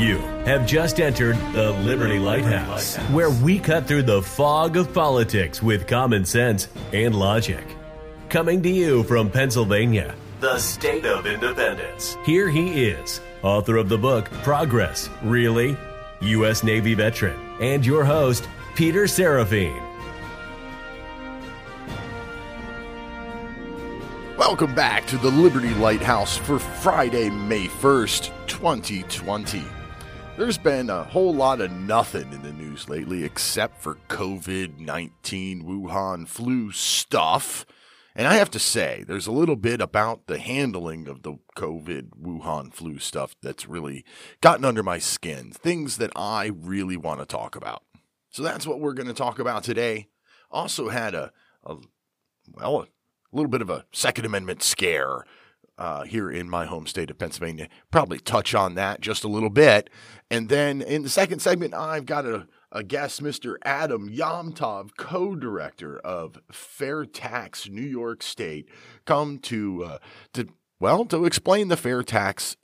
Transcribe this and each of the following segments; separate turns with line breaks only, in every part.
You have just entered the Liberty Lighthouse, where we cut through the fog of politics with common sense and logic. Coming to you from Pennsylvania, the state of independence. Here he is, author of the book Progress, Really? U.S. Navy veteran, and your host, Peter Seraphine.
Welcome back to the Liberty Lighthouse for Friday, May 1st, 2020. There's been a whole lot of nothing in the news lately except for COVID 19 Wuhan flu stuff. And I have to say, there's a little bit about the handling of the COVID Wuhan flu stuff that's really gotten under my skin. Things that I really want to talk about. So that's what we're going to talk about today. Also had a, a well, a little bit of a Second Amendment scare uh, here in my home state of Pennsylvania. Probably touch on that just a little bit. And then in the second segment, I've got a, a guest, Mr. Adam Yomtov, co director of Fair Tax New York State, come to, uh, to, well, to explain the Fair Tax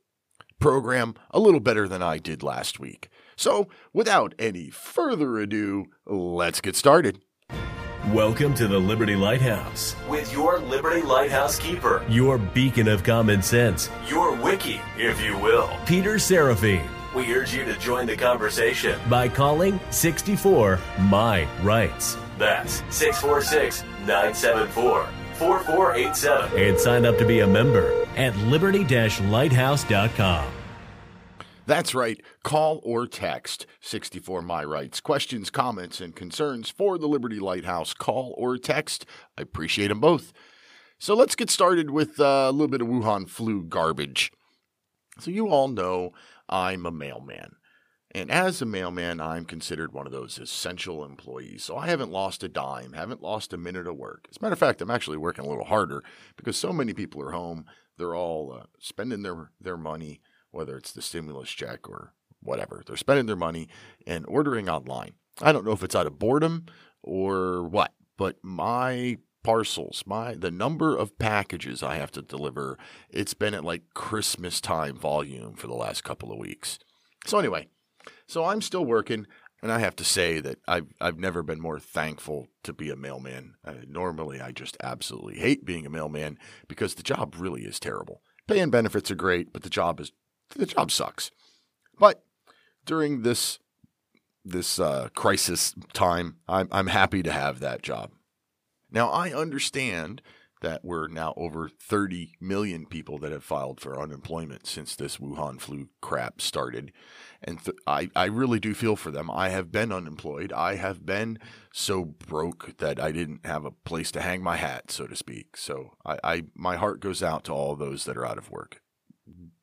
program a little better than I did last week. So, without any further ado, let's get started.
Welcome to the Liberty Lighthouse with your Liberty Lighthouse keeper, your beacon of common sense, your wiki, if you will, Peter Seraphine. We urge you to join the conversation by calling 64 My Rights. That's 646 974 4487 and sign up to be a member at liberty lighthouse.com.
That's right. Call or text 64 My Rights. Questions, comments, and concerns for the Liberty Lighthouse. Call or text. I appreciate them both. So let's get started with uh, a little bit of Wuhan flu garbage. So, you all know I'm a mailman. And as a mailman, I'm considered one of those essential employees. So I haven't lost a dime, haven't lost a minute of work. As a matter of fact, I'm actually working a little harder because so many people are home. They're all uh, spending their, their money whether it's the stimulus check or whatever. They're spending their money and ordering online. I don't know if it's out of boredom or what, but my parcels, my the number of packages I have to deliver, it's been at like Christmas time volume for the last couple of weeks. So anyway, so I'm still working. And I have to say that I've I've never been more thankful to be a mailman. Uh, normally, I just absolutely hate being a mailman because the job really is terrible. Pay and benefits are great, but the job is the job sucks. But during this this uh, crisis time, I'm I'm happy to have that job. Now I understand that we're now over 30 million people that have filed for unemployment since this Wuhan flu crap started. And th- I, I really do feel for them. I have been unemployed. I have been so broke that I didn't have a place to hang my hat, so to speak. So I, I my heart goes out to all those that are out of work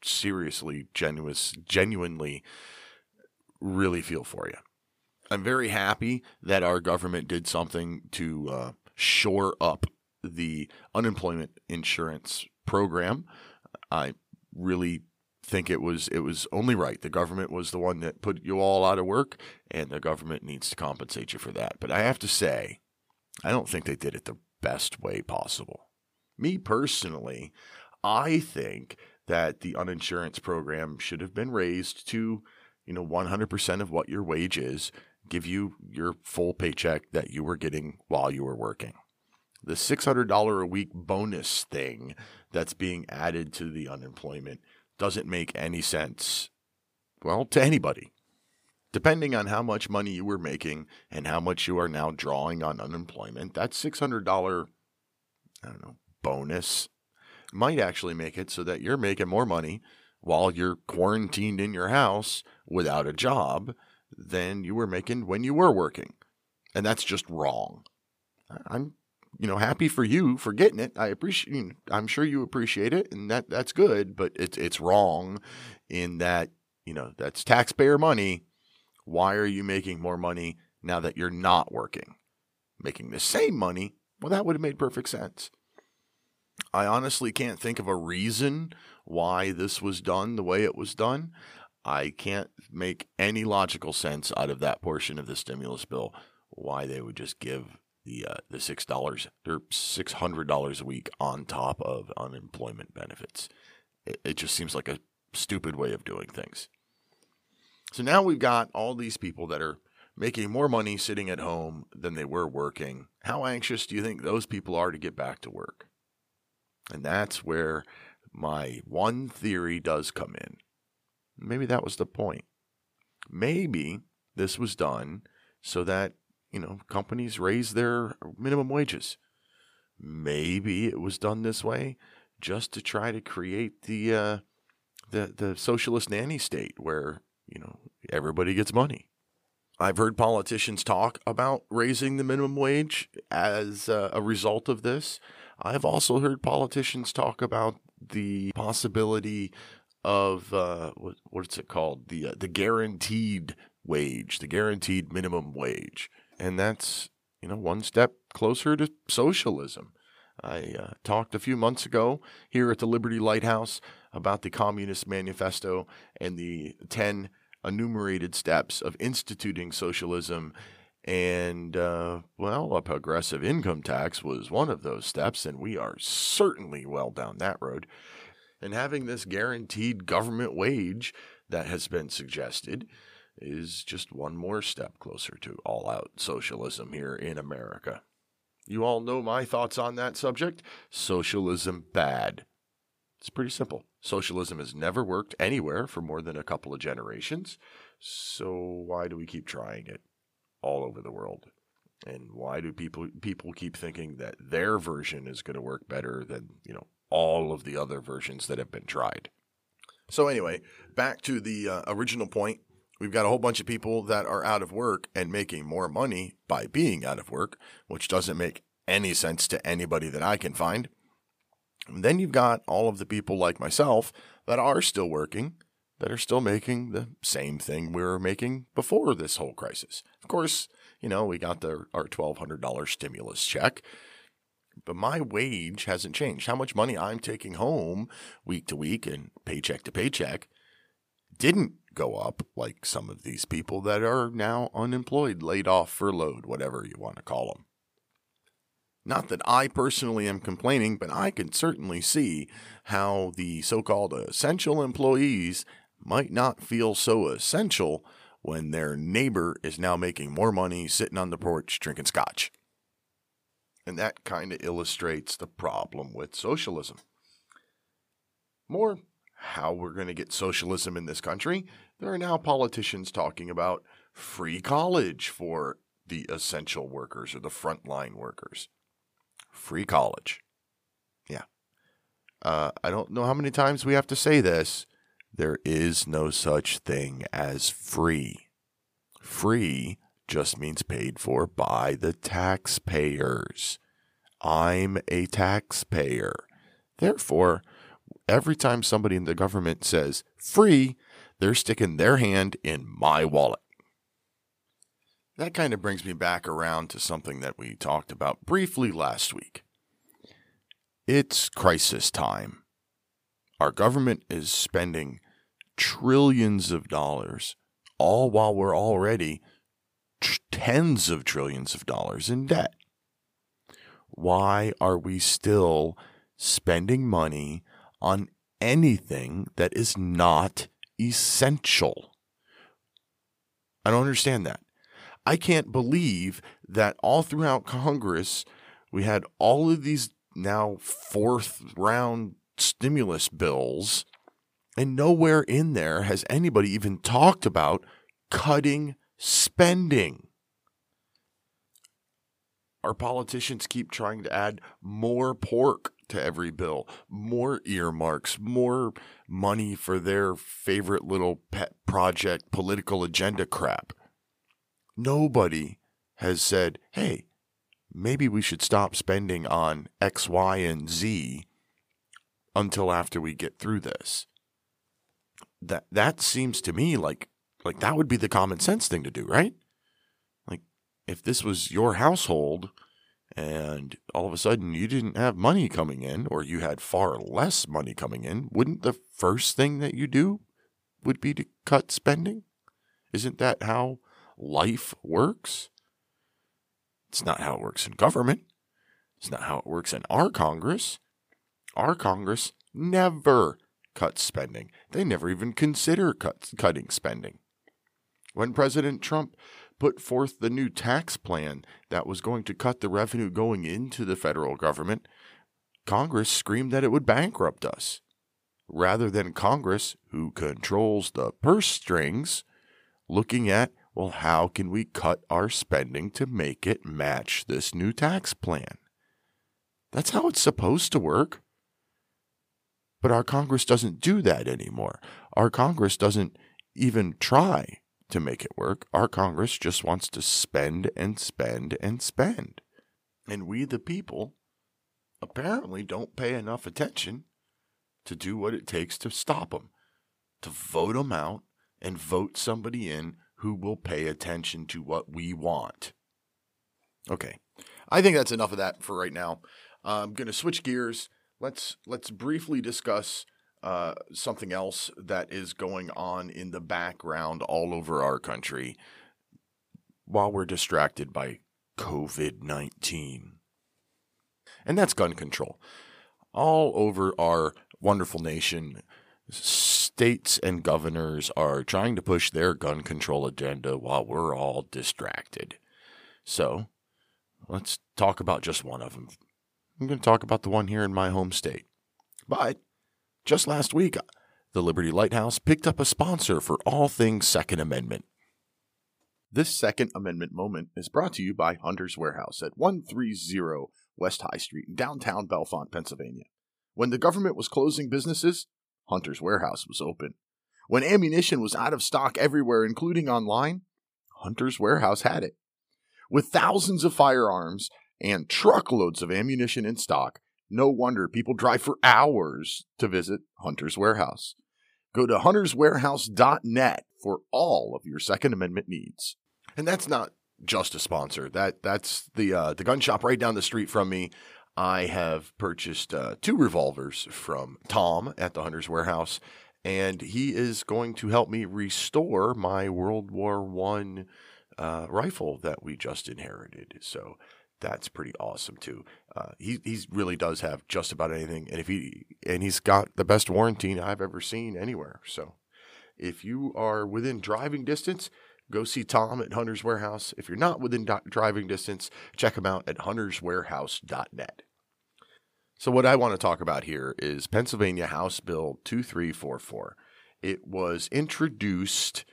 seriously, genuous, genuinely really feel for you. I'm very happy that our government did something to uh, shore up the unemployment insurance program. I really think it was it was only right. The government was the one that put you all out of work, and the government needs to compensate you for that. But I have to say, I don't think they did it the best way possible. Me personally, I think that the uninsurance program should have been raised to, you know, 100% of what your wage is, give you your full paycheck that you were getting while you were working. The $600 a week bonus thing that's being added to the unemployment doesn't make any sense, well, to anybody. Depending on how much money you were making and how much you are now drawing on unemployment, that $600, I don't know, bonus might actually make it so that you're making more money while you're quarantined in your house without a job than you were making when you were working. And that's just wrong. I'm you know happy for you for getting it. I appreciate I'm sure you appreciate it and that that's good, but it's it's wrong in that, you know, that's taxpayer money. Why are you making more money now that you're not working? Making the same money, well that would have made perfect sense. I honestly can't think of a reason why this was done the way it was done. I can't make any logical sense out of that portion of the stimulus bill why they would just give the uh, the six dollars or six hundred dollars a week on top of unemployment benefits. It, it just seems like a stupid way of doing things. So now we've got all these people that are making more money sitting at home than they were working. How anxious do you think those people are to get back to work? And that's where my one theory does come in. Maybe that was the point. Maybe this was done so that, you know, companies raise their minimum wages. Maybe it was done this way just to try to create the uh, the the socialist nanny state where, you know, everybody gets money. I've heard politicians talk about raising the minimum wage as uh, a result of this. I've also heard politicians talk about the possibility of uh, what, what's it called the uh, the guaranteed wage, the guaranteed minimum wage, and that's you know one step closer to socialism. I uh, talked a few months ago here at the Liberty Lighthouse about the Communist Manifesto and the ten enumerated steps of instituting socialism. And, uh, well, a progressive income tax was one of those steps, and we are certainly well down that road. And having this guaranteed government wage that has been suggested is just one more step closer to all out socialism here in America. You all know my thoughts on that subject. Socialism bad. It's pretty simple. Socialism has never worked anywhere for more than a couple of generations. So why do we keep trying it all over the world? And why do people people keep thinking that their version is going to work better than, you know, all of the other versions that have been tried. So, anyway, back to the uh, original point. We've got a whole bunch of people that are out of work and making more money by being out of work, which doesn't make any sense to anybody that I can find. And then you've got all of the people like myself that are still working, that are still making the same thing we were making before this whole crisis. Of course, you know, we got the, our $1,200 stimulus check but my wage hasn't changed. How much money I'm taking home week to week and paycheck to paycheck didn't go up like some of these people that are now unemployed, laid off, furloughed, whatever you want to call them. Not that I personally am complaining, but I can certainly see how the so called essential employees might not feel so essential when their neighbor is now making more money sitting on the porch drinking scotch. And that kind of illustrates the problem with socialism. More how we're going to get socialism in this country, there are now politicians talking about free college for the essential workers or the frontline workers. Free college. Yeah. Uh, I don't know how many times we have to say this. There is no such thing as free. Free just means paid for by the taxpayers. I'm a taxpayer. Therefore, every time somebody in the government says free, they're sticking their hand in my wallet. That kind of brings me back around to something that we talked about briefly last week. It's crisis time. Our government is spending trillions of dollars, all while we're already tens of trillions of dollars in debt. Why are we still spending money on anything that is not essential? I don't understand that. I can't believe that all throughout Congress, we had all of these now fourth round stimulus bills, and nowhere in there has anybody even talked about cutting spending. Our politicians keep trying to add more pork to every bill, more earmarks, more money for their favorite little pet project political agenda crap. Nobody has said, hey, maybe we should stop spending on X, Y, and Z until after we get through this. That that seems to me like like that would be the common sense thing to do, right? Like if this was your household and all of a sudden you didn't have money coming in or you had far less money coming in, wouldn't the first thing that you do would be to cut spending? Isn't that how life works? It's not how it works in government. It's not how it works in our Congress. Our Congress never cuts spending. They never even consider cut, cutting spending. When President Trump put forth the new tax plan that was going to cut the revenue going into the federal government, Congress screamed that it would bankrupt us. Rather than Congress, who controls the purse strings, looking at, well, how can we cut our spending to make it match this new tax plan? That's how it's supposed to work. But our Congress doesn't do that anymore. Our Congress doesn't even try to make it work. Our Congress just wants to spend and spend and spend. And we, the people, apparently don't pay enough attention to do what it takes to stop them, to vote them out and vote somebody in who will pay attention to what we want. Okay, I think that's enough of that for right now. I'm going to switch gears let's let's briefly discuss uh, something else that is going on in the background all over our country while we're distracted by COVID 19. And that's gun control. All over our wonderful nation, states and governors are trying to push their gun control agenda while we're all distracted. So let's talk about just one of them I'm going to talk about the one here in my home state. But just last week, the Liberty Lighthouse picked up a sponsor for all things Second Amendment. This Second Amendment moment is brought to you by Hunter's Warehouse at 130 West High Street in downtown Bellefonte, Pennsylvania. When the government was closing businesses, Hunter's Warehouse was open. When ammunition was out of stock everywhere, including online, Hunter's Warehouse had it. With thousands of firearms and truckloads of ammunition in stock, no wonder people drive for hours to visit Hunter's Warehouse. Go to hunterswarehouse.net for all of your Second Amendment needs. And that's not just a sponsor. That that's the uh, the gun shop right down the street from me. I have purchased uh, two revolvers from Tom at the Hunter's Warehouse, and he is going to help me restore my World War One uh, rifle that we just inherited. So that's pretty awesome too. Uh, he he really does have just about anything, and if he and he's got the best warranty I've ever seen anywhere. So, if you are within driving distance, go see Tom at Hunter's Warehouse. If you're not within do- driving distance, check him out at hunterswarehouse.net. So, what I want to talk about here is Pennsylvania House Bill 2344. It was introduced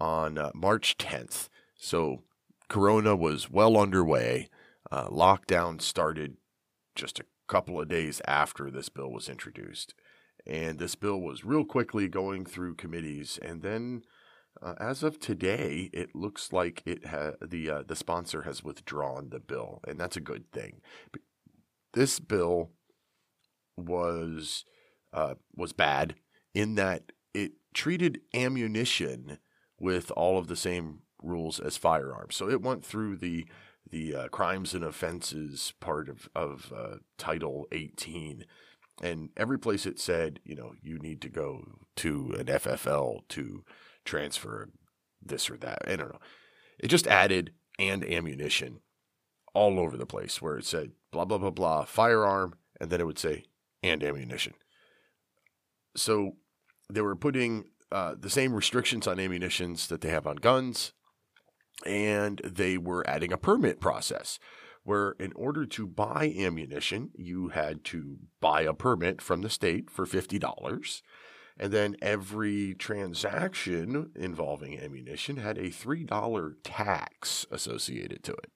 on uh, March 10th. So, Corona was well underway. Uh, lockdown started just a couple of days after this bill was introduced. And this bill was real quickly going through committees. And then, uh, as of today, it looks like it ha- the uh, the sponsor has withdrawn the bill, and that's a good thing. This bill was uh, was bad in that it treated ammunition with all of the same rules as firearms. So it went through the the uh, crimes and offenses part of of uh, Title 18, and every place it said, you know, you need to go to an FFL to transfer this or that. I don't know. It just added and ammunition all over the place where it said blah blah blah blah firearm, and then it would say and ammunition. So they were putting uh, the same restrictions on ammunitions that they have on guns and they were adding a permit process where in order to buy ammunition, you had to buy a permit from the state for $50. And then every transaction involving ammunition had a $3 tax associated to it.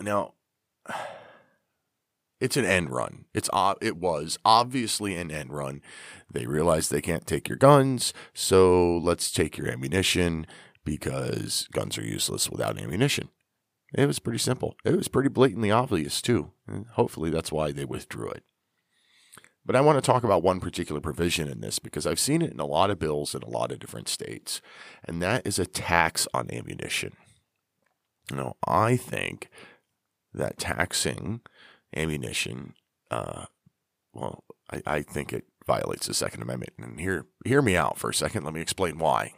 Now, it's an end run. It's it was obviously an end run. They realized they can't take your guns, so let's take your ammunition because guns are useless without ammunition. It was pretty simple. It was pretty blatantly obvious, too. And hopefully, that's why they withdrew it. But I want to talk about one particular provision in this because I've seen it in a lot of bills in a lot of different states, and that is a tax on ammunition. Now, I think that taxing ammunition, uh, well, I, I think it violates the Second Amendment. And hear, hear me out for a second. Let me explain why.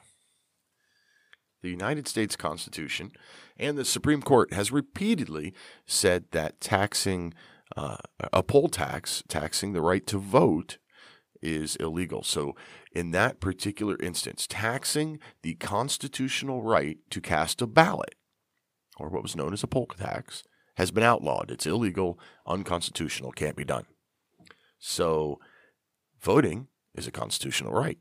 The United States Constitution and the Supreme Court has repeatedly said that taxing uh, a poll tax, taxing the right to vote, is illegal. So, in that particular instance, taxing the constitutional right to cast a ballot, or what was known as a poll tax, has been outlawed. It's illegal, unconstitutional, can't be done. So, voting is a constitutional right.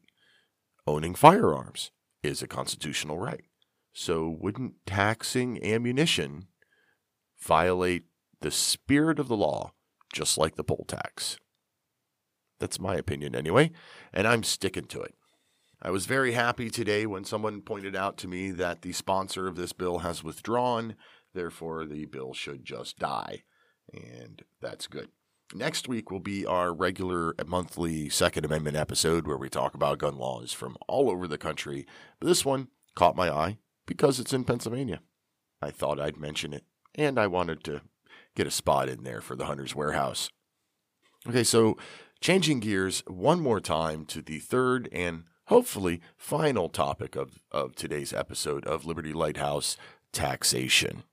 Owning firearms is a constitutional right. So, wouldn't taxing ammunition violate the spirit of the law just like the poll tax? That's my opinion anyway, and I'm sticking to it. I was very happy today when someone pointed out to me that the sponsor of this bill has withdrawn, therefore, the bill should just die. And that's good. Next week will be our regular monthly Second Amendment episode where we talk about gun laws from all over the country. But this one caught my eye because it's in Pennsylvania. I thought I'd mention it, and I wanted to get a spot in there for the Hunter's Warehouse. Okay, so changing gears one more time to the third and hopefully final topic of, of today's episode of Liberty Lighthouse taxation.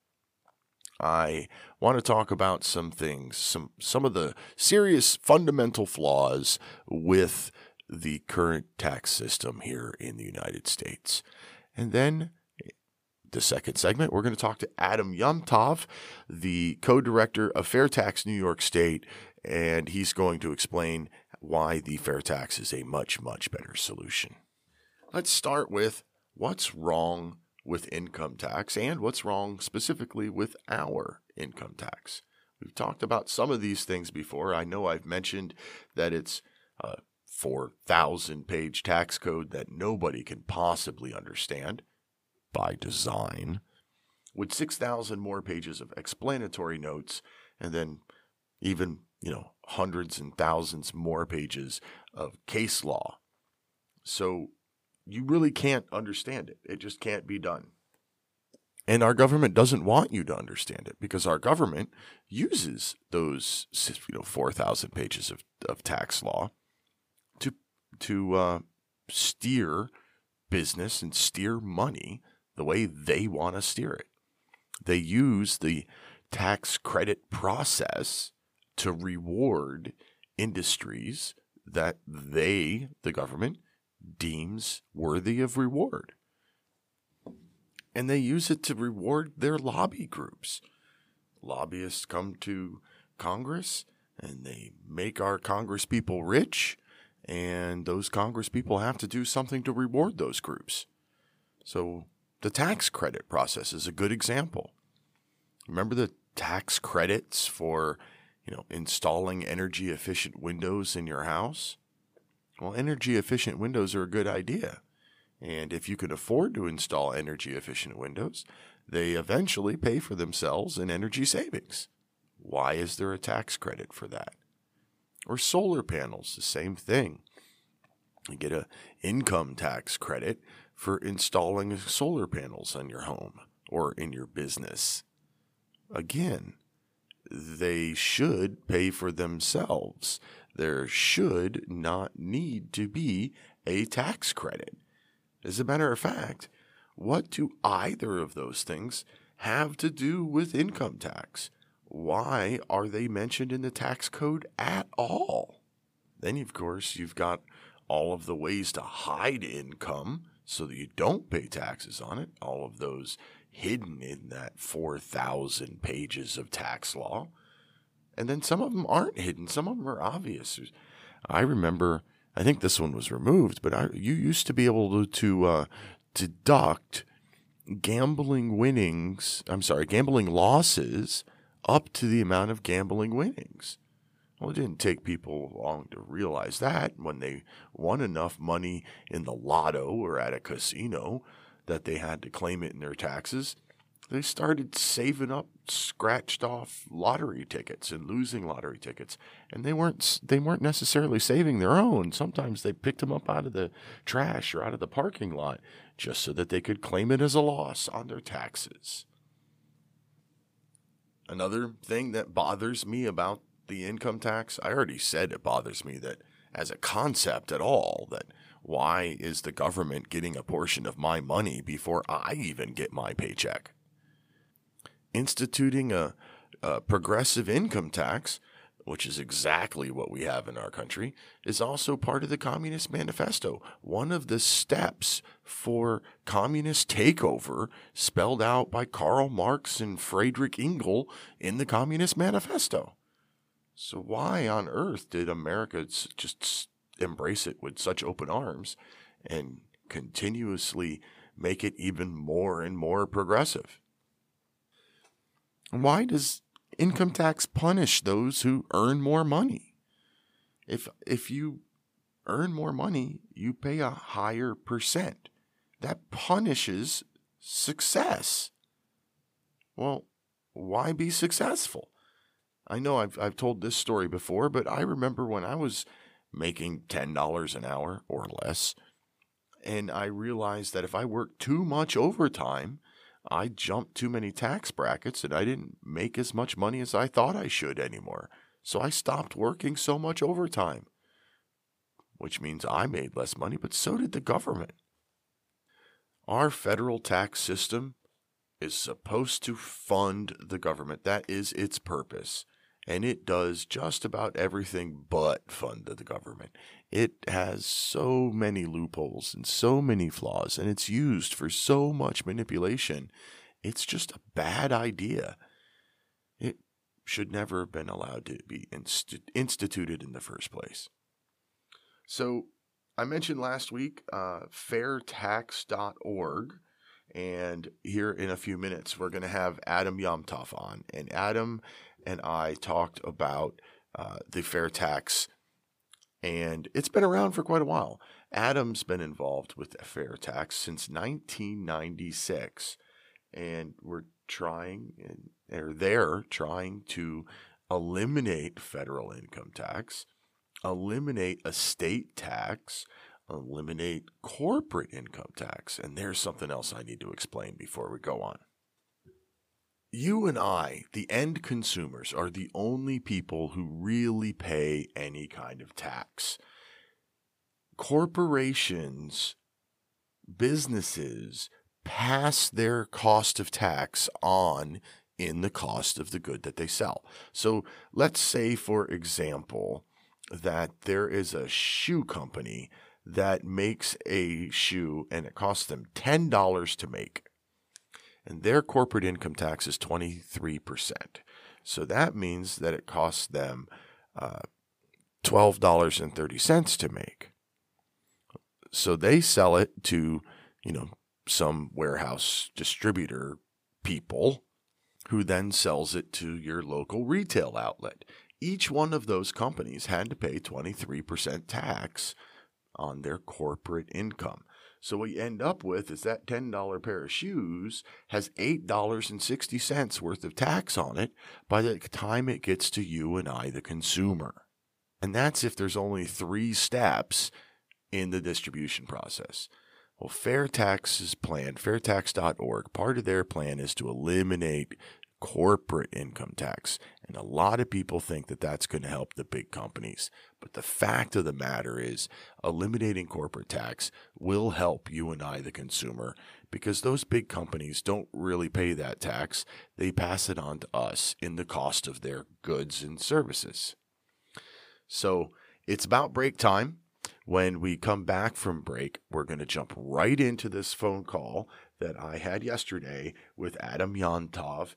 I want to talk about some things, some some of the serious fundamental flaws with the current tax system here in the United States. And then the second segment, we're going to talk to Adam Yomtov, the co-director of Fair Tax New York State, and he's going to explain why the fair tax is a much, much better solution. Let's start with what's wrong with income tax and what's wrong specifically with our income tax. We've talked about some of these things before. I know I've mentioned that it's a 4,000 page tax code that nobody can possibly understand by design, with 6,000 more pages of explanatory notes, and then even you know, hundreds and thousands more pages of case law. So you really can't understand it. It just can't be done. And our government doesn't want you to understand it because our government uses those you know 4,000 pages of, of tax law to to uh, steer business and steer money the way they want to steer it. They use the tax credit process to reward industries that they, the government, deems worthy of reward. And they use it to reward their lobby groups. Lobbyists come to Congress and they make our Congress people rich, and those Congress people have to do something to reward those groups. So the tax credit process is a good example. Remember the tax credits for you know, installing energy efficient windows in your house? Well, energy efficient windows are a good idea. And if you can afford to install energy efficient windows, they eventually pay for themselves in energy savings. Why is there a tax credit for that? Or solar panels, the same thing. You get an income tax credit for installing solar panels on your home or in your business. Again, they should pay for themselves. There should not need to be a tax credit. As a matter of fact, what do either of those things have to do with income tax? Why are they mentioned in the tax code at all? Then, of course, you've got all of the ways to hide income so that you don't pay taxes on it, all of those hidden in that 4,000 pages of tax law. And then some of them aren't hidden, some of them are obvious. I remember, I think this one was removed, but I, you used to be able to, to uh, deduct gambling winnings, I'm sorry, gambling losses up to the amount of gambling winnings. Well, it didn't take people long to realize that when they won enough money in the lotto or at a casino that they had to claim it in their taxes, they started saving up scratched off lottery tickets and losing lottery tickets and they weren't they weren't necessarily saving their own sometimes they picked them up out of the trash or out of the parking lot just so that they could claim it as a loss on their taxes another thing that bothers me about the income tax i already said it bothers me that as a concept at all that why is the government getting a portion of my money before I even get my paycheck? Instituting a, a progressive income tax which is exactly what we have in our country, is also part of the Communist Manifesto. One of the steps for communist takeover spelled out by Karl Marx and Friedrich Engel in the Communist Manifesto. So, why on earth did America just embrace it with such open arms and continuously make it even more and more progressive? Why does income tax punish those who earn more money? If if you earn more money, you pay a higher percent. That punishes success. Well, why be successful? I know I've I've told this story before, but I remember when I was making $10 an hour or less and I realized that if I worked too much overtime, I jumped too many tax brackets and I didn't make as much money as I thought I should anymore. So I stopped working so much overtime, which means I made less money, but so did the government. Our federal tax system is supposed to fund the government. That is its purpose and it does just about everything but fund the government. It has so many loopholes and so many flaws, and it's used for so much manipulation. It's just a bad idea. It should never have been allowed to be inst- instituted in the first place. So, I mentioned last week uh, fairtax.org. And here in a few minutes, we're going to have Adam Yomtov on. And Adam and I talked about uh, the fair tax, and it's been around for quite a while. Adam's been involved with the fair tax since 1996, and we're trying, or they're trying to eliminate federal income tax, eliminate estate tax, eliminate corporate income tax. And there's something else I need to explain before we go on you and I, the end consumers, are the only people who really pay any kind of tax. Corporations, businesses pass their cost of tax on in the cost of the good that they sell. So let's say, for example, that there is a shoe company that makes a shoe and it costs them $10 to make and their corporate income tax is 23%. So that means that it costs them uh, $12.30 to make. So they sell it to, you know, some warehouse distributor people who then sells it to your local retail outlet. Each one of those companies had to pay 23% tax on their corporate income. So what you end up with is that $10 pair of shoes has $8.60 worth of tax on it by the time it gets to you and I, the consumer. And that's if there's only three steps in the distribution process. Well, Fair Tax's plan, fairtax.org, part of their plan is to eliminate corporate income tax. And a lot of people think that that's going to help the big companies. But the fact of the matter is, eliminating corporate tax will help you and I, the consumer, because those big companies don't really pay that tax. They pass it on to us in the cost of their goods and services. So it's about break time. When we come back from break, we're going to jump right into this phone call that I had yesterday with Adam Yomtov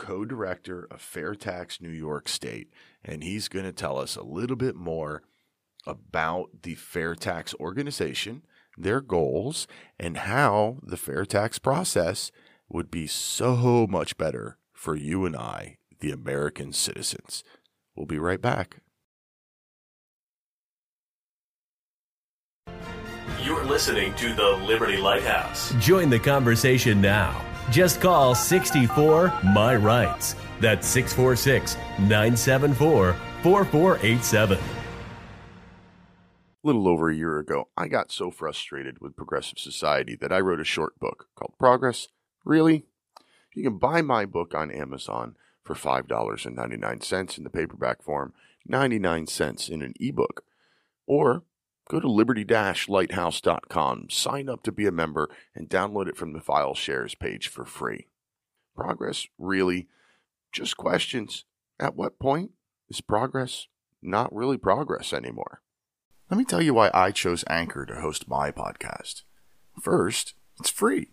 co director of Fair Tax New York State, and he's going to tell us a little bit more about the Fair Tax organization, their goals, and how the fair tax process would be so much better for you and I, the American citizens. We'll be right back.
You're listening to the Liberty Lighthouse. Join the conversation now just call 64 My Rights. That's 646 974 4487. A
little over a year ago, I got so frustrated with progressive society that I wrote a short book called Progress. Really? You can buy my book on Amazon for $5.99 in the paperback form, 99 cents in an ebook, or Go to liberty-lighthouse.com, sign up to be a member, and download it from the file shares page for free. Progress? Really? Just questions. At what point? is progress not really progress anymore? Let me tell you why I chose Anchor to host my podcast. First, it's free.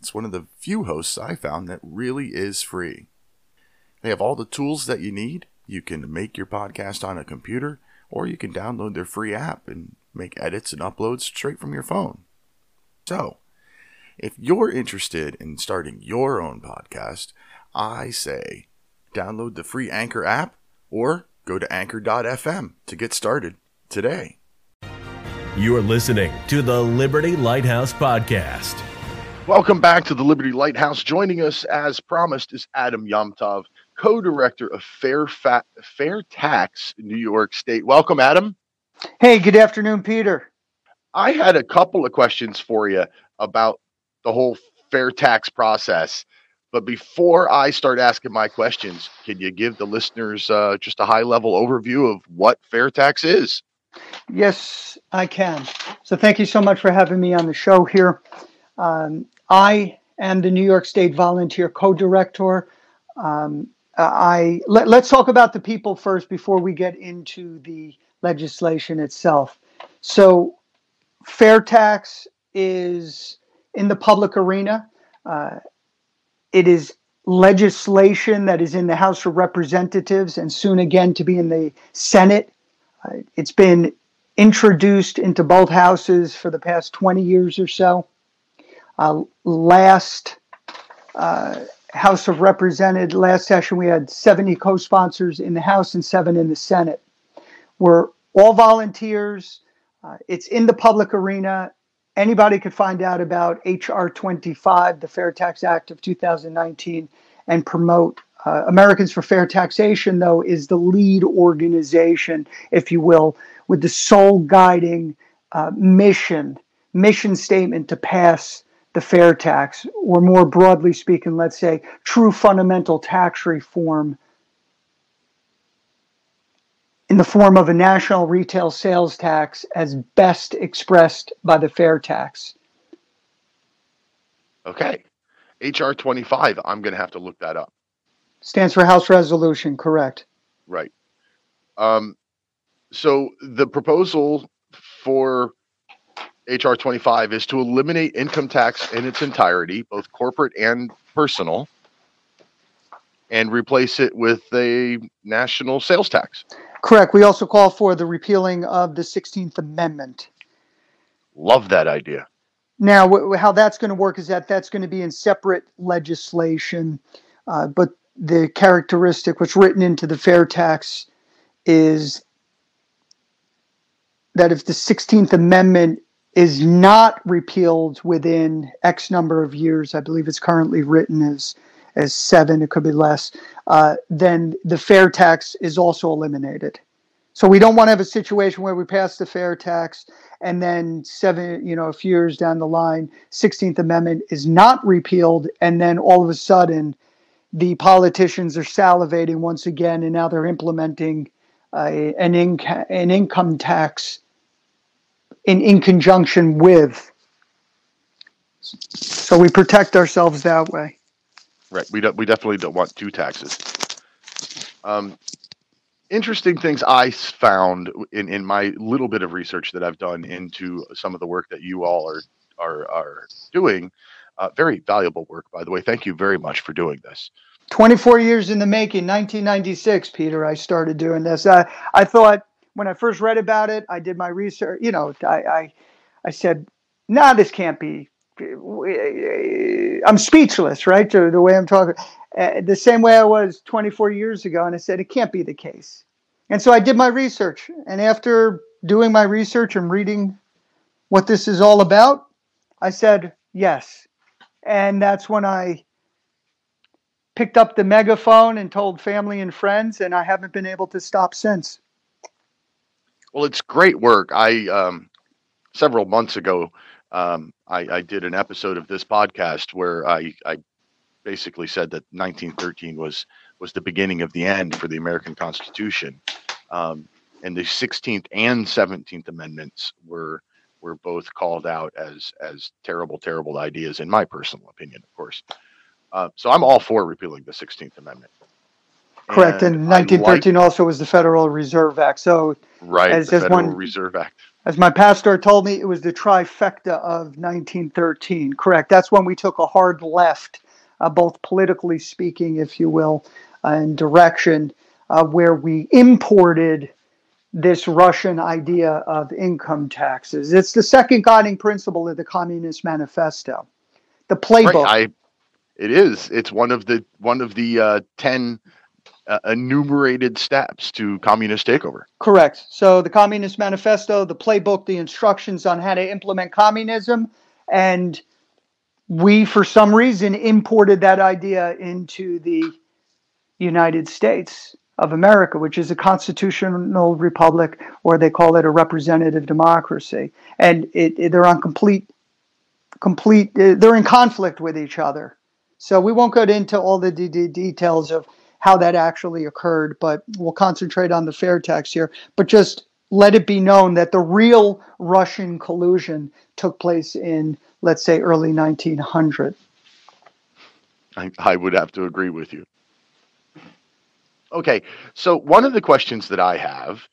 It's one of the few hosts I found that really is free. They have all the tools that you need. You can make your podcast on a computer, or you can download their free app and make edits and uploads straight from your phone. So, if you're interested in starting your own podcast, I say download the free Anchor app or go to anchor.fm to get started today.
You're listening to the Liberty Lighthouse Podcast.
Welcome back to the Liberty Lighthouse. Joining us, as promised, is Adam Yomtov, co-director of Fair, Fa- Fair Tax New York State. Welcome, Adam.
Hey, good afternoon, Peter.
I had a couple of questions for you about the whole fair tax process. But before I start asking my questions, can you give the listeners uh, just a high level overview of what fair tax is?
Yes, I can. So thank you so much for having me on the show here. Um, I am the New York State Volunteer Co-Director. Um, I let, let's talk about the people first before we get into the legislation itself. So, fair tax is in the public arena. Uh, it is legislation that is in the House of Representatives and soon again to be in the Senate uh, it's been introduced into both houses for the past 20 years or so. Uh, last uh, House of Representatives, last session, we had 70 co sponsors in the House and seven in the Senate. We're all volunteers. Uh, it's in the public arena. Anybody could find out about HR 25, the Fair Tax Act of 2019, and promote uh, Americans for Fair Taxation, though, is the lead organization, if you will, with the sole guiding uh, mission, mission statement to pass the fair tax, or more broadly speaking, let's say true fundamental tax reform in the form of a national retail sales tax as best expressed by the fair tax.
Okay. HR 25, I'm going to have to look that up.
Stands for House Resolution, correct.
Right. Um, so the proposal for HR 25 is to eliminate income tax in its entirety, both corporate and personal, and replace it with a national sales tax.
Correct. We also call for the repealing of the 16th Amendment.
Love that idea.
Now, how that's going to work is that that's going to be in separate legislation, uh, but the characteristic what's written into the fair tax is that if the 16th Amendment is not repealed within X number of years, I believe it's currently written as as seven, it could be less, uh, then the fair tax is also eliminated. So we don't want to have a situation where we pass the fair tax and then seven, you know, a few years down the line, 16th Amendment is not repealed, and then all of a sudden the politicians are salivating once again, and now they're implementing uh, an, inca- an income tax in, in conjunction with. So we protect ourselves that way.
Right. We, don't, we definitely don't want two taxes. Um, interesting things I found in, in my little bit of research that I've done into some of the work that you all are are, are doing uh, very valuable work, by the way. Thank you very much for doing this.
24 years in the making, 1996, Peter, I started doing this. Uh, I thought when I first read about it, I did my research, you know, I, I, I said, nah, this can't be. I'm speechless, right? To the way I'm talking. Uh, the same way I was 24 years ago. And I said, it can't be the case. And so I did my research. And after doing my research and reading what this is all about, I said, yes, and that's when I picked up the megaphone and told family and friends, and I haven't been able to stop since.
Well, it's great work. I um, several months ago, um, I, I, did an episode of this podcast where I, I, basically said that 1913 was was the beginning of the end for the American Constitution, um, and the 16th and 17th Amendments were were both called out as as terrible, terrible ideas, in my personal opinion, of course. Uh, so I'm all for repealing the 16th Amendment.
Correct. And, and 1913 like, also was the Federal Reserve Act. So,
right, as, the Federal one, Reserve Act.
As my pastor told me, it was the trifecta of 1913. Correct. That's when we took a hard left, uh, both politically speaking, if you will, and direction, uh, where we imported this Russian idea of income taxes. It's the second guiding principle of the Communist Manifesto, the playbook.
Right, I, it is. It's one of the one of the uh, ten uh, enumerated steps to communist takeover.
Correct. So the Communist Manifesto, the playbook, the instructions on how to implement communism, and we, for some reason, imported that idea into the United States of America, which is a constitutional republic, or they call it a representative democracy, and it, it, they're on complete, complete. They're in conflict with each other. So we won't go into all the d- d- details of how that actually occurred, but we'll concentrate on the fair tax here. But just let it be known that the real Russian collusion took place in, let's say, early 1900.
I, I would have to agree with you. Okay, so one of the questions that I have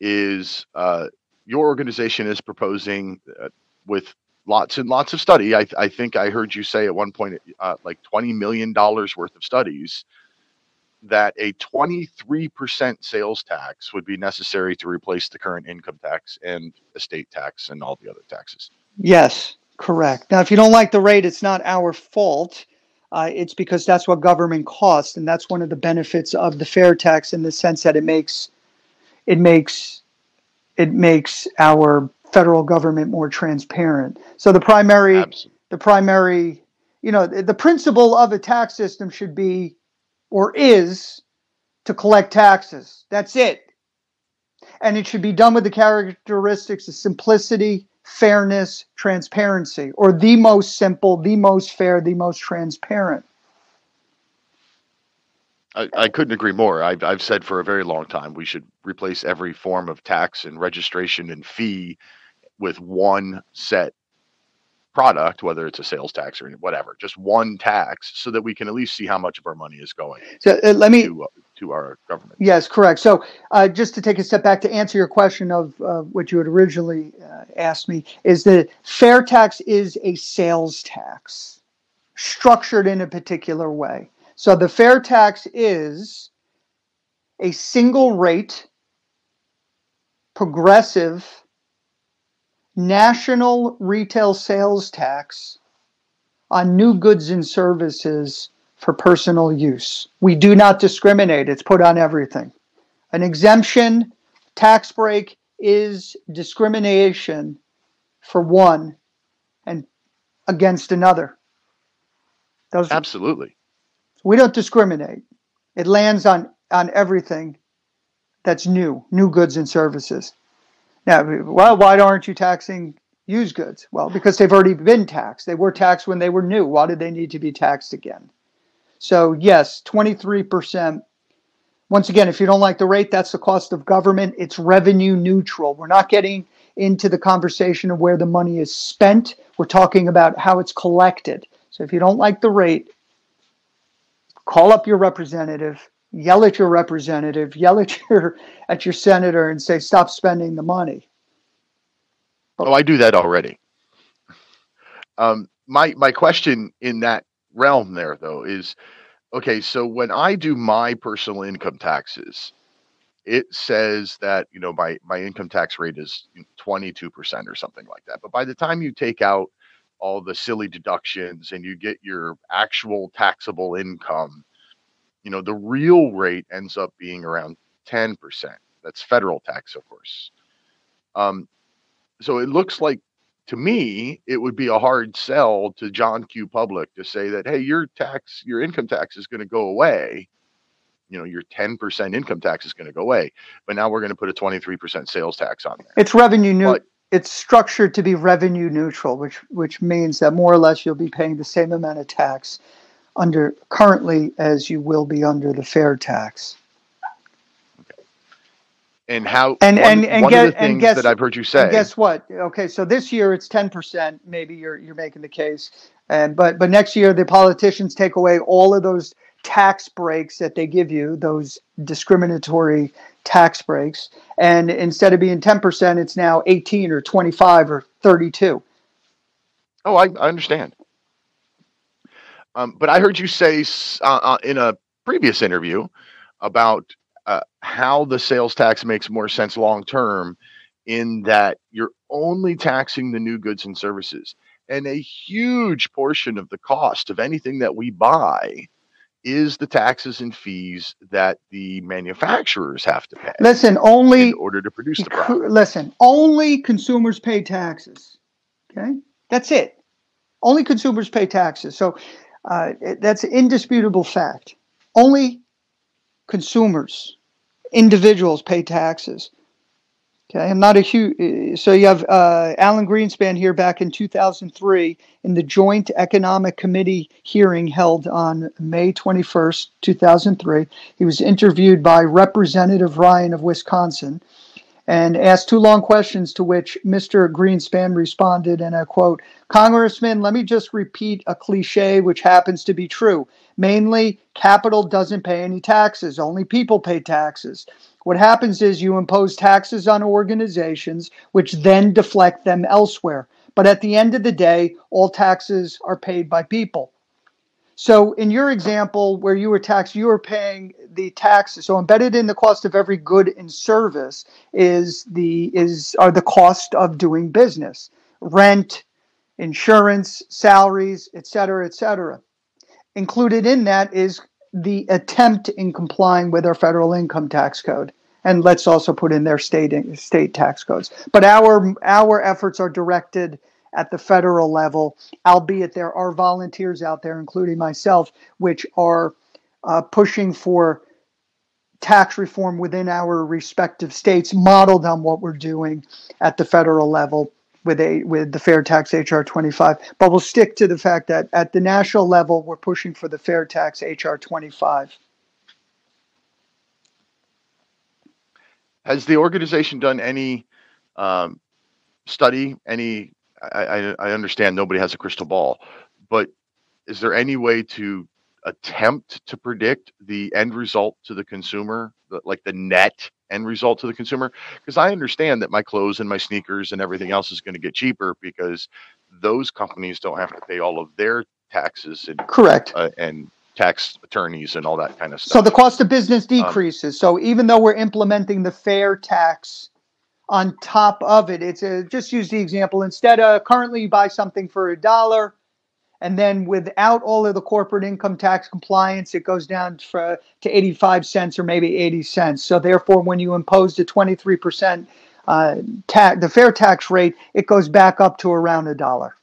is uh, your organization is proposing uh, with lots and lots of study. I, I, think I heard you say at one point, uh, like $20 million worth of studies that a 23% sales tax would be necessary to replace the current income tax and estate tax and all the other taxes.
Yes, correct. Now, if you don't like the rate, it's not our fault. Uh, it's because that's what government costs, and that's one of the benefits of the fair tax in the sense that it makes it makes it makes our federal government more transparent. So the primary Absolutely. the primary you know the, the principle of a tax system should be or is to collect taxes. That's it. And it should be done with the characteristics of simplicity, fairness, transparency, or the most simple, the most fair, the most transparent.
I, I couldn't agree more. I've, I've said for a very long time we should replace every form of tax and registration and fee with one set product, whether it's a sales tax or whatever, just one tax, so that we can at least see how much of our money is going.
So uh, let me
to, uh, to, our government.
Yes, correct. So uh, just to take a step back to answer your question of uh, what you had originally uh, asked me, is that fair tax is a sales tax structured in a particular way. So the fair tax is a single rate, progressive national retail sales tax on new goods and services for personal use. We do not discriminate, it's put on everything. An exemption, tax break is discrimination for one and against another.
Those, Absolutely.
We don't discriminate. It lands on, on everything that's new, new goods and services. Now, well, why aren't you taxing used goods? Well, because they've already been taxed. They were taxed when they were new. Why did they need to be taxed again? So, yes, 23%. Once again, if you don't like the rate, that's the cost of government. It's revenue neutral. We're not getting into the conversation of where the money is spent. We're talking about how it's collected. So, if you don't like the rate, call up your representative yell at your representative, yell at your at your senator, and say, "Stop spending the money."
Oh, I do that already. Um, my my question in that realm there though is, okay, so when I do my personal income taxes, it says that you know my my income tax rate is 22% or something like that. But by the time you take out all the silly deductions and you get your actual taxable income, you know, the real rate ends up being around 10%. That's federal tax, of course. Um, so it looks like to me, it would be a hard sell to John Q. Public to say that, hey, your tax, your income tax is going to go away. You know, your 10% income tax is going to go away. But now we're going to put a 23% sales tax on there.
It's revenue neutral. It's structured to be revenue neutral, which which means that more or less you'll be paying the same amount of tax under currently as you will be under the fair tax. Okay.
And how and one, and, and one get, of the things guess, that I've heard you say.
guess what? Okay, so this year it's ten percent. Maybe you're you're making the case, and but but next year the politicians take away all of those tax breaks that they give you, those discriminatory tax breaks. And instead of being 10%, it's now 18 or 25 or 32.
Oh, I, I understand. Um, but I heard you say uh, uh, in a previous interview about uh, how the sales tax makes more sense long term in that you're only taxing the new goods and services. And a huge portion of the cost of anything that we buy is the taxes and fees that the manufacturers have to pay.
Listen, only
in order to produce the product.
Listen, only consumers pay taxes. Okay, that's it. Only consumers pay taxes. So uh, that's indisputable fact. Only consumers, individuals pay taxes. Okay, I'm not a huge. So you have uh, Alan Greenspan here back in 2003 in the Joint Economic Committee hearing held on May 21st, 2003. He was interviewed by Representative Ryan of Wisconsin and asked two long questions to which Mr. Greenspan responded, in a quote, Congressman, let me just repeat a cliche which happens to be true. Mainly, capital doesn't pay any taxes, only people pay taxes. What happens is you impose taxes on organizations, which then deflect them elsewhere. But at the end of the day, all taxes are paid by people. So in your example where you were taxed, you were paying the taxes. So embedded in the cost of every good and service is the is are the cost of doing business, rent, insurance, salaries, et cetera, et cetera. Included in that is the attempt in complying with our federal income tax code. And let's also put in their state state tax codes. But our our efforts are directed at the federal level, albeit there are volunteers out there, including myself, which are uh, pushing for tax reform within our respective states, modeled on what we're doing at the federal level with a with the fair tax HR 25. But we'll stick to the fact that at the national level, we're pushing for the fair tax HR 25.
Has the organization done any um, study, any I, I understand nobody has a crystal ball, but is there any way to attempt to predict the end result to the consumer, the, like the net end result to the consumer? Because I understand that my clothes and my sneakers and everything else is going to get cheaper because those companies don't have to pay all of their taxes and
correct
uh, and tax attorneys and all that kind of stuff.
So the cost of business um, decreases. Um, so even though we're implementing the fair tax on top of it. It's a, just use the example instead of currently you buy something for a dollar and then without all of the corporate income tax compliance, it goes down for, to 85 cents or maybe 80 cents. So therefore, when you impose the 23% uh, tax, the fair tax rate, it goes back up to around a dollar.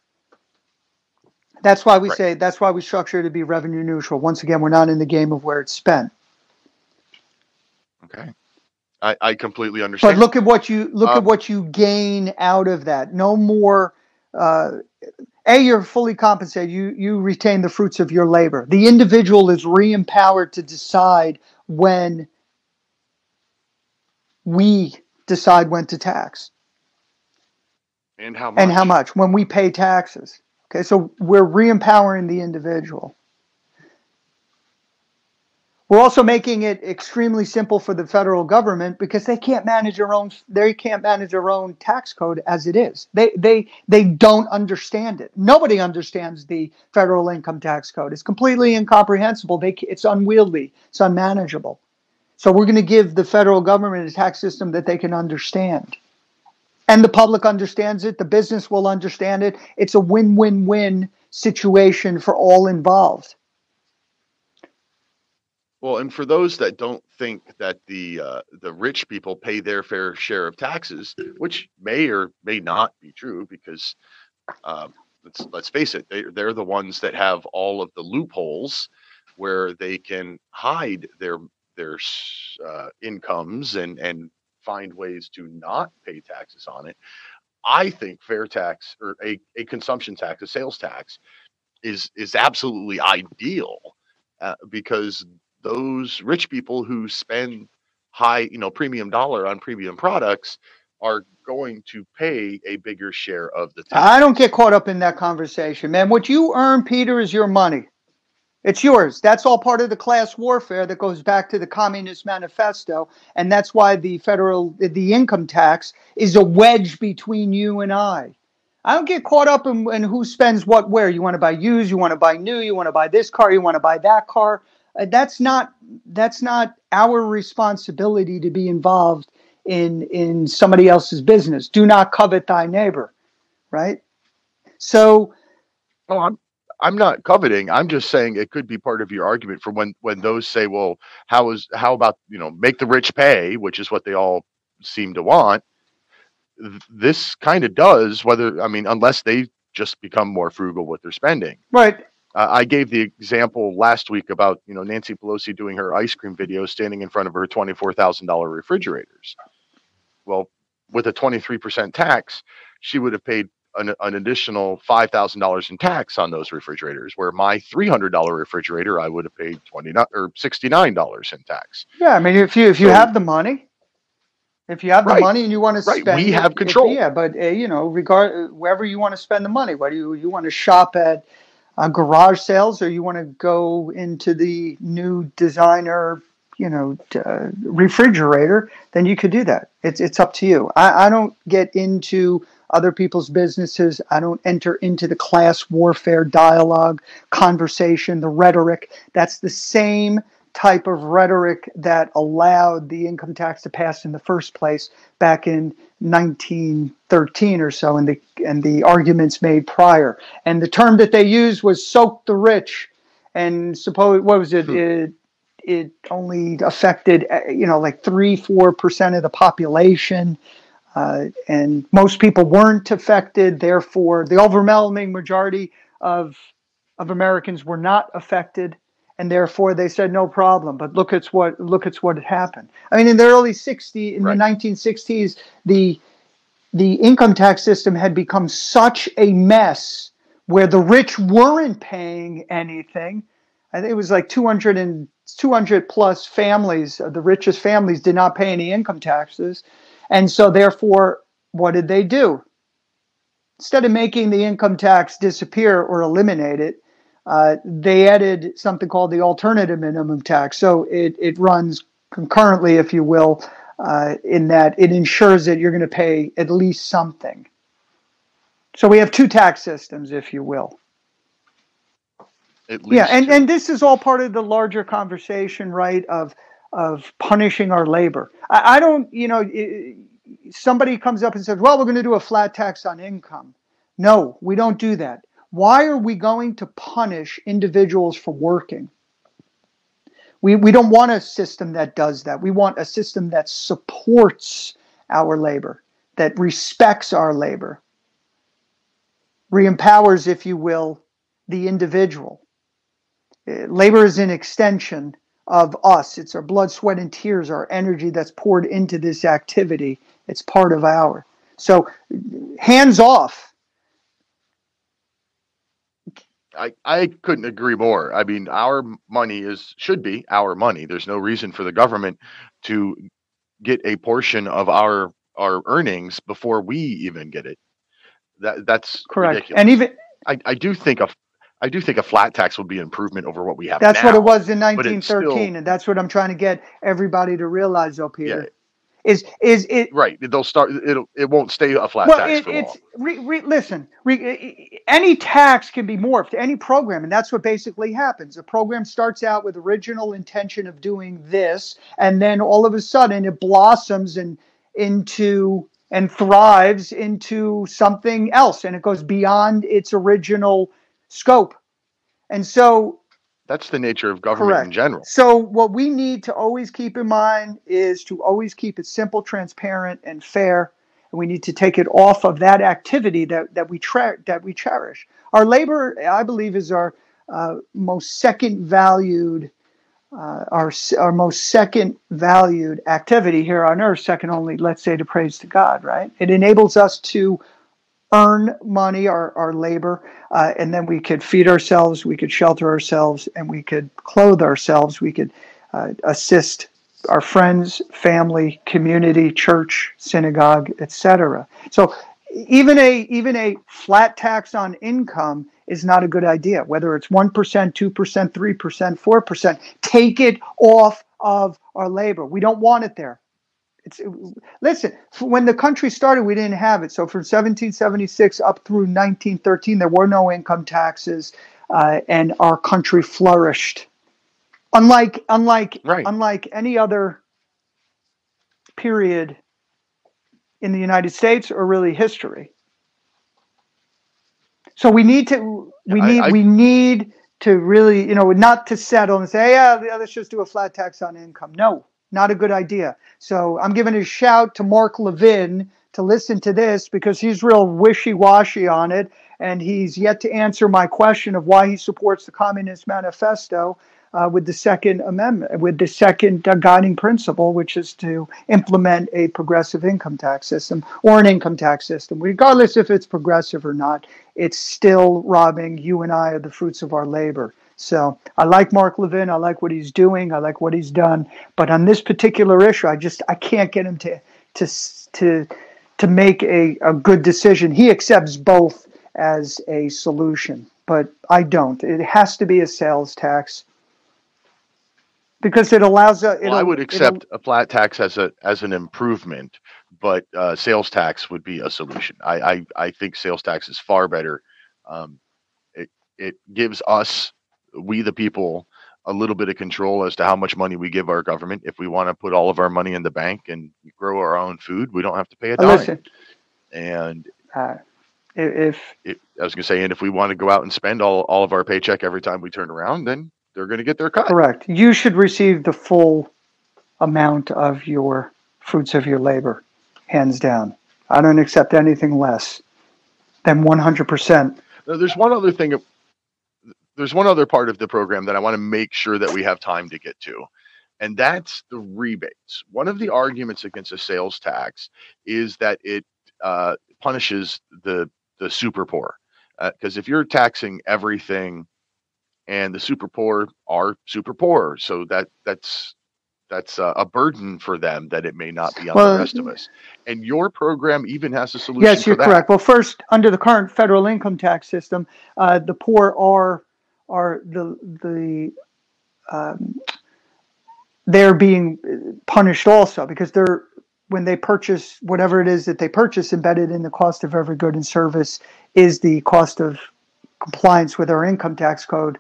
That's why we right. say that's why we structure it to be revenue neutral. Once again, we're not in the game of where it's spent.
Okay. I, I completely understand.
But look at what you look um, at what you gain out of that. No more. Uh, a, you're fully compensated. You you retain the fruits of your labor. The individual is re-empowered to decide when we decide when to tax.
And how much?
And how much when we pay taxes. Okay, so we're re-empowering the individual. We're also making it extremely simple for the federal government because they can't manage their own they can't manage their own tax code as it is. They they they don't understand it. Nobody understands the federal income tax code. It's completely incomprehensible. They it's unwieldy. It's unmanageable. So we're going to give the federal government a tax system that they can understand. And the public understands it, the business will understand it. It's a win-win-win situation for all involved.
Well, and for those that don't think that the uh, the rich people pay their fair share of taxes, which may or may not be true, because uh, let's let's face it, they, they're the ones that have all of the loopholes where they can hide their their uh, incomes and and find ways to not pay taxes on it. I think fair tax or a, a consumption tax, a sales tax, is is absolutely ideal uh, because those rich people who spend high, you know, premium dollar on premium products are going to pay a bigger share of the tax.
I don't get caught up in that conversation, man. What you earn, Peter, is your money. It's yours. That's all part of the class warfare that goes back to the Communist Manifesto, and that's why the federal the income tax is a wedge between you and I. I don't get caught up in, in who spends what where. You want to buy used, you want to buy new, you want to buy this car, you want to buy that car. Uh, that's not that's not our responsibility to be involved in in somebody else's business. Do not covet thy neighbor, right? So,
well, I'm I'm not coveting. I'm just saying it could be part of your argument for when when those say, well, how is how about you know make the rich pay, which is what they all seem to want. This kind of does whether I mean unless they just become more frugal with their spending.
Right.
Uh, I gave the example last week about you know Nancy Pelosi doing her ice cream video standing in front of her twenty four thousand dollar refrigerators. Well, with a twenty three percent tax, she would have paid an, an additional five thousand dollars in tax on those refrigerators. Where my three hundred dollar refrigerator, I would have paid twenty or sixty nine dollars in tax.
Yeah, I mean, if you if you so, have the money, if you have the right, money and you want to
right,
spend,
we have control.
Yeah, but uh, you know, regard wherever you want to spend the money, whether you you want to shop at uh, garage sales or you want to go into the new designer you know uh, refrigerator then you could do that. It's it's up to you. I, I don't get into other people's businesses. I don't enter into the class warfare dialogue conversation the rhetoric. That's the same type of rhetoric that allowed the income tax to pass in the first place back in 1913 or so and the and the arguments made prior. And the term that they used was soak the rich. And suppose what was it? Hmm. it it only affected you know like 3 4% of the population uh, and most people weren't affected. Therefore the overwhelming majority of of Americans were not affected and therefore they said no problem. But look at what look at what had happened. I mean, in the early '60s, in right. the 1960s, the the income tax system had become such a mess where the rich weren't paying anything. I think it was like 200 and 200 plus families, uh, the richest families, did not pay any income taxes, and so therefore, what did they do? Instead of making the income tax disappear or eliminate it, uh, they added something called the alternative minimum tax. So it, it runs concurrently, if you will, uh, in that it ensures that you're going to pay at least something. So we have two tax systems, if you will. yeah, and, and this is all part of the larger conversation, right? Of of punishing our labor. I, I don't, you know, it, somebody comes up and says, "Well, we're going to do a flat tax on income." No, we don't do that. Why are we going to punish individuals for working? We, we don't want a system that does that. We want a system that supports our labor, that respects our labor, re empowers, if you will, the individual. Uh, labor is an extension of us. It's our blood, sweat, and tears, our energy that's poured into this activity. It's part of our. So, hands off
I, I couldn't agree more. I mean, our money is should be our money. There's no reason for the government to get a portion of our our earnings before we even get it. That that's
correct.
Ridiculous.
And even
I, I do think a I do think a flat tax would be an improvement over what we have.
That's
now,
what it was in 1913, still, and that's what I'm trying to get everybody to realize, though, Peter. Yeah, is is it
right? They'll start. It'll it won't stay a flat well, tax it, for it's
re, re, listen. Re, any tax can be morphed. Any program, and that's what basically happens. A program starts out with original intention of doing this, and then all of a sudden it blossoms and into and thrives into something else, and it goes beyond its original scope. And so
that's the nature of government Correct. in general.
So what we need to always keep in mind is to always keep it simple, transparent, and fair. And we need to take it off of that activity that, that we tra- that we cherish. Our labor, I believe, is our uh, most second valued, uh, our our most second valued activity here on earth, second only, let's say, to praise to God. Right? It enables us to earn money, our, our labor, uh, and then we could feed ourselves, we could shelter ourselves, and we could clothe ourselves. We could uh, assist our friends, family, community, church, synagogue, etc. So even a even a flat tax on income is not a good idea. Whether it's 1%, 2%, 3%, 4%, take it off of our labor. We don't want it there. It's, it, listen, when the country started, we didn't have it. So from 1776 up through 1913, there were no income taxes, uh, and our country flourished. Unlike, unlike, right. unlike any other period in the United States or really history. So we need to we need I, I, we need to really you know not to settle and say yeah let's just do a flat tax on income. No, not a good idea. So I'm giving a shout to Mark Levin to listen to this because he's real wishy washy on it and he's yet to answer my question of why he supports the Communist Manifesto uh, with the Second Amendment, with the second uh, guiding principle, which is to implement a progressive income tax system or an income tax system. Regardless if it's progressive or not, it's still robbing you and I of the fruits of our labor. So I like Mark Levin. I like what he's doing. I like what he's done. But on this particular issue, I just I can't get him to to to to make a, a good decision. He accepts both as a solution, but I don't. It has to be a sales tax because it allows. A,
well, I would accept a flat tax as a as an improvement, but uh, sales tax would be a solution. I, I I think sales tax is far better. Um, it it gives us, we the people, a little bit of control as to how much money we give our government. If we want to put all of our money in the bank and grow our own food, we don't have to pay a dime. Listen, and uh,
if,
if I was going to say, and if we want to go out and spend all, all of our paycheck every time we turn around, then they're going to get their cut.
Correct. You should receive the full amount of your fruits of your labor, hands down. I don't accept anything less than 100%.
Now, there's one other thing. There's one other part of the program that I want to make sure that we have time to get to, and that's the rebates. One of the arguments against a sales tax is that it uh, punishes the the super poor, because uh, if you're taxing everything and the super poor are super poor. So that that's that's a, a burden for them that it may not be on well, the rest of us. And your program even has a solution.
Yes, you're correct. Well, first, under the current federal income tax system, uh, the poor are are the the um, they're being punished also because they're when they purchase whatever it is that they purchase embedded in the cost of every good and service is the cost of compliance with our income tax code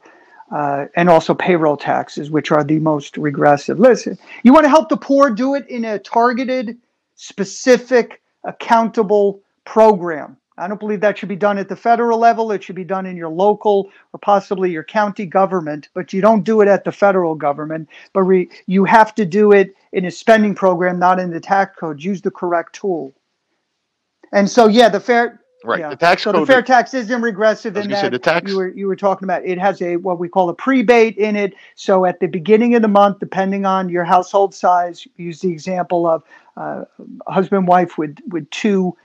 uh, and also payroll taxes, which are the most regressive. Listen, you want to help the poor, do it in a targeted, specific, accountable program. I don't believe that should be done at the federal level. It should be done in your local or possibly your county government, but you don't do it at the federal government. But re, you have to do it in a spending program, not in the tax code. Use the correct tool. And so, yeah, the fair
Right. Yeah. The tax
so
code.
the fair tax isn't regressive in that say, the tax, you were you were talking about. It has a what we call a prebate in it. So at the beginning of the month, depending on your household size, use the example of uh, husband wife with with two.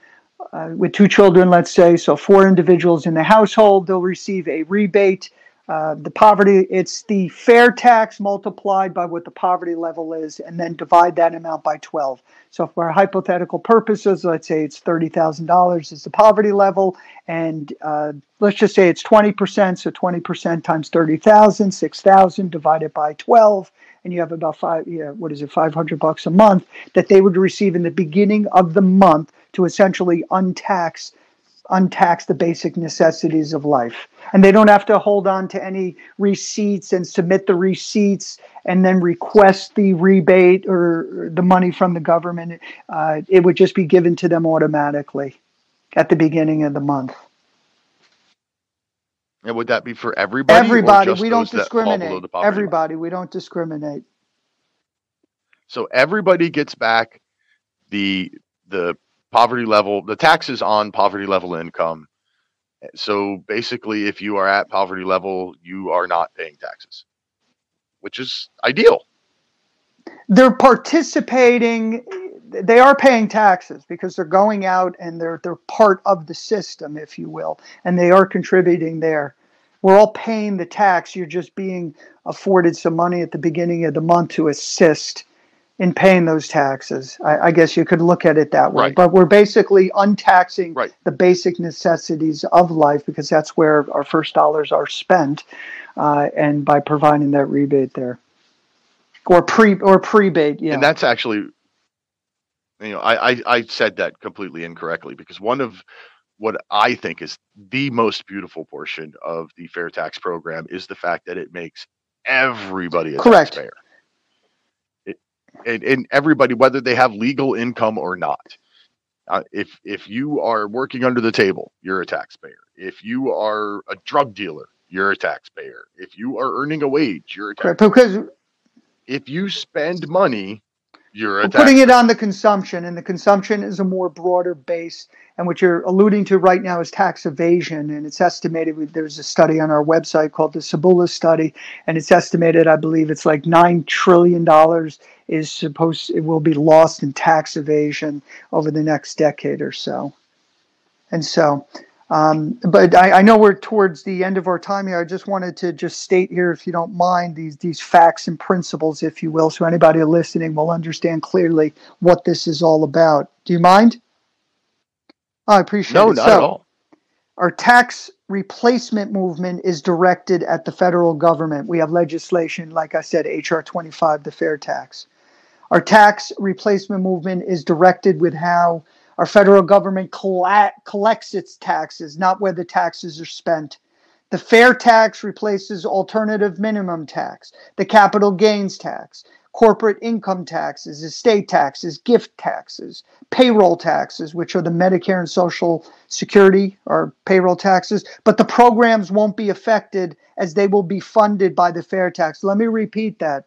Uh, with two children, let's say, so four individuals in the household, they'll receive a rebate uh, the poverty, it's the fair tax multiplied by what the poverty level is, and then divide that amount by 12. So, for hypothetical purposes, let's say it's $30,000 is the poverty level, and uh, let's just say it's 20%. So, 20% times 30,000, 6,000 divided by 12, and you have about five, yeah, what is it, 500 bucks a month that they would receive in the beginning of the month to essentially untax untax the basic necessities of life. And they don't have to hold on to any receipts and submit the receipts and then request the rebate or the money from the government. Uh, it would just be given to them automatically at the beginning of the month.
And would that be for everybody?
Everybody. We don't discriminate. Everybody. We don't discriminate.
So everybody gets back the the poverty level, the taxes on poverty level income. So basically, if you are at poverty level, you are not paying taxes, which is ideal.
They're participating. They are paying taxes because they're going out and they're they're part of the system, if you will, and they are contributing there. We're all paying the tax. You're just being afforded some money at the beginning of the month to assist in paying those taxes. I, I, guess you could look at it that way.
Right.
But we're basically untaxing
right.
the basic necessities of life because that's where our first dollars are spent, uh, and by providing that rebate there, or pre or prebate. Yeah.
And that's actually, you know, I, I I said that completely incorrectly because one of what I think is the most beautiful portion of the fair tax program is the fact that it makes everybody a
Correct.
taxpayer and, and everybody, whether they have legal income or not. Uh, if if you are working under the table, you're a taxpayer. If you are a drug dealer, you're a taxpayer. If you are earning a wage, you're a taxpayer.
Because
if you spend money, you're
putting it on the consumption, and the consumption is a more broader base. And what you're alluding to right now is tax evasion, and it's estimated. There's a study on our website called the Cebula study, and it's estimated. I believe it's like nine trillion dollars is supposed it will be lost in tax evasion over the next decade or so. And so, um, but I, I, know we're towards the end of our time here. I just wanted to just state here, if you don't mind, these these facts and principles, if you will, so anybody listening will understand clearly what this is all about. Do you mind? I appreciate
no,
it.
No, not so, at all.
Our tax replacement movement is directed at the federal government. We have legislation, like I said, HR 25, the fair tax. Our tax replacement movement is directed with how our federal government collects its taxes, not where the taxes are spent. The fair tax replaces alternative minimum tax, the capital gains tax, corporate income taxes, estate taxes, gift taxes, payroll taxes, which are the Medicare and Social Security or payroll taxes, but the programs won't be affected as they will be funded by the fair tax. Let me repeat that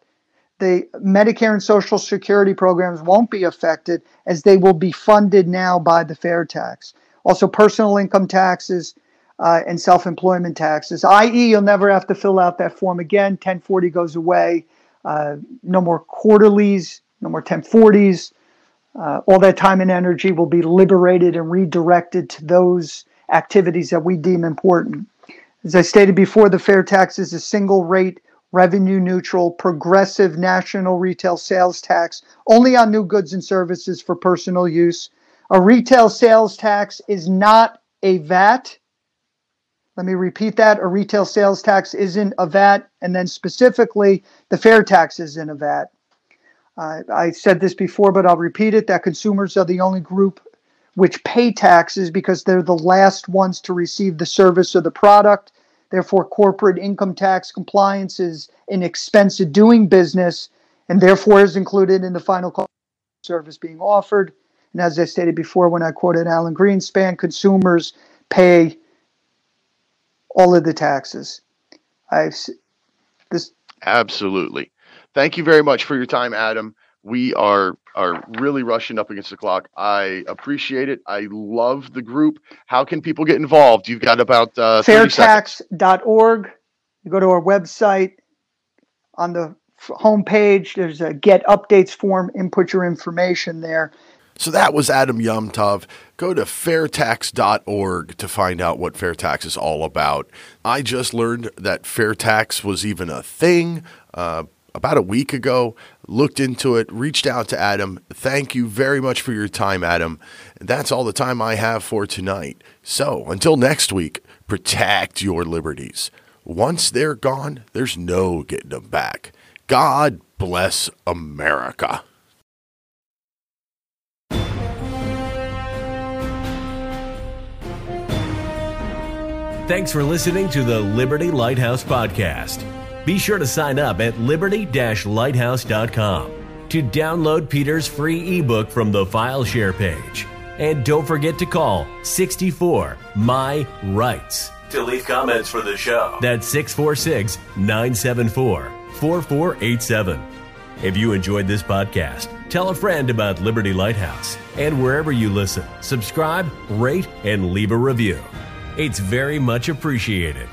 the Medicare and Social Security programs won't be affected as they will be funded now by the fair tax. Also, personal income taxes uh, and self employment taxes, i.e., you'll never have to fill out that form again. 1040 goes away. Uh, no more quarterlies, no more 1040s. Uh, all that time and energy will be liberated and redirected to those activities that we deem important. As I stated before, the fair tax is a single rate revenue neutral, progressive national retail sales tax only on new goods and services for personal use. A retail sales tax is not a VAT. Let me repeat that. A retail sales tax isn't a VAT, and then specifically, the fair tax isn't a VAT. Uh, I said this before, but I'll repeat it that consumers are the only group which pay taxes because they're the last ones to receive the service or the product. Therefore, corporate income tax compliance is an expense of doing business and therefore is included in the final cost service being offered. And as I stated before, when I quoted Alan Greenspan, consumers pay all of the taxes. I've this
absolutely. Thank you very much for your time, Adam we are are really rushing up against the clock. I appreciate it. I love the group. How can people get involved? You've got about uh,
fairtax.org. You go to our website on the homepage. There's a get updates form. Input your information there.
So that was Adam Yomtov. Go to fairtax.org to find out what fair tax is all about. I just learned that fair tax was even a thing. Uh, about a week ago, looked into it, reached out to Adam. Thank you very much for your time, Adam. That's all the time I have for tonight. So until next week, protect your liberties. Once they're gone, there's no getting them back. God bless America.
Thanks for listening to the Liberty Lighthouse Podcast. Be sure to sign up at liberty lighthouse.com to download Peter's free ebook from the file share page. And don't forget to call 64 My Rights to leave comments for the show. That's 646 974 4487. If you enjoyed this podcast, tell a friend about Liberty Lighthouse. And wherever you listen, subscribe, rate, and leave a review. It's very much appreciated.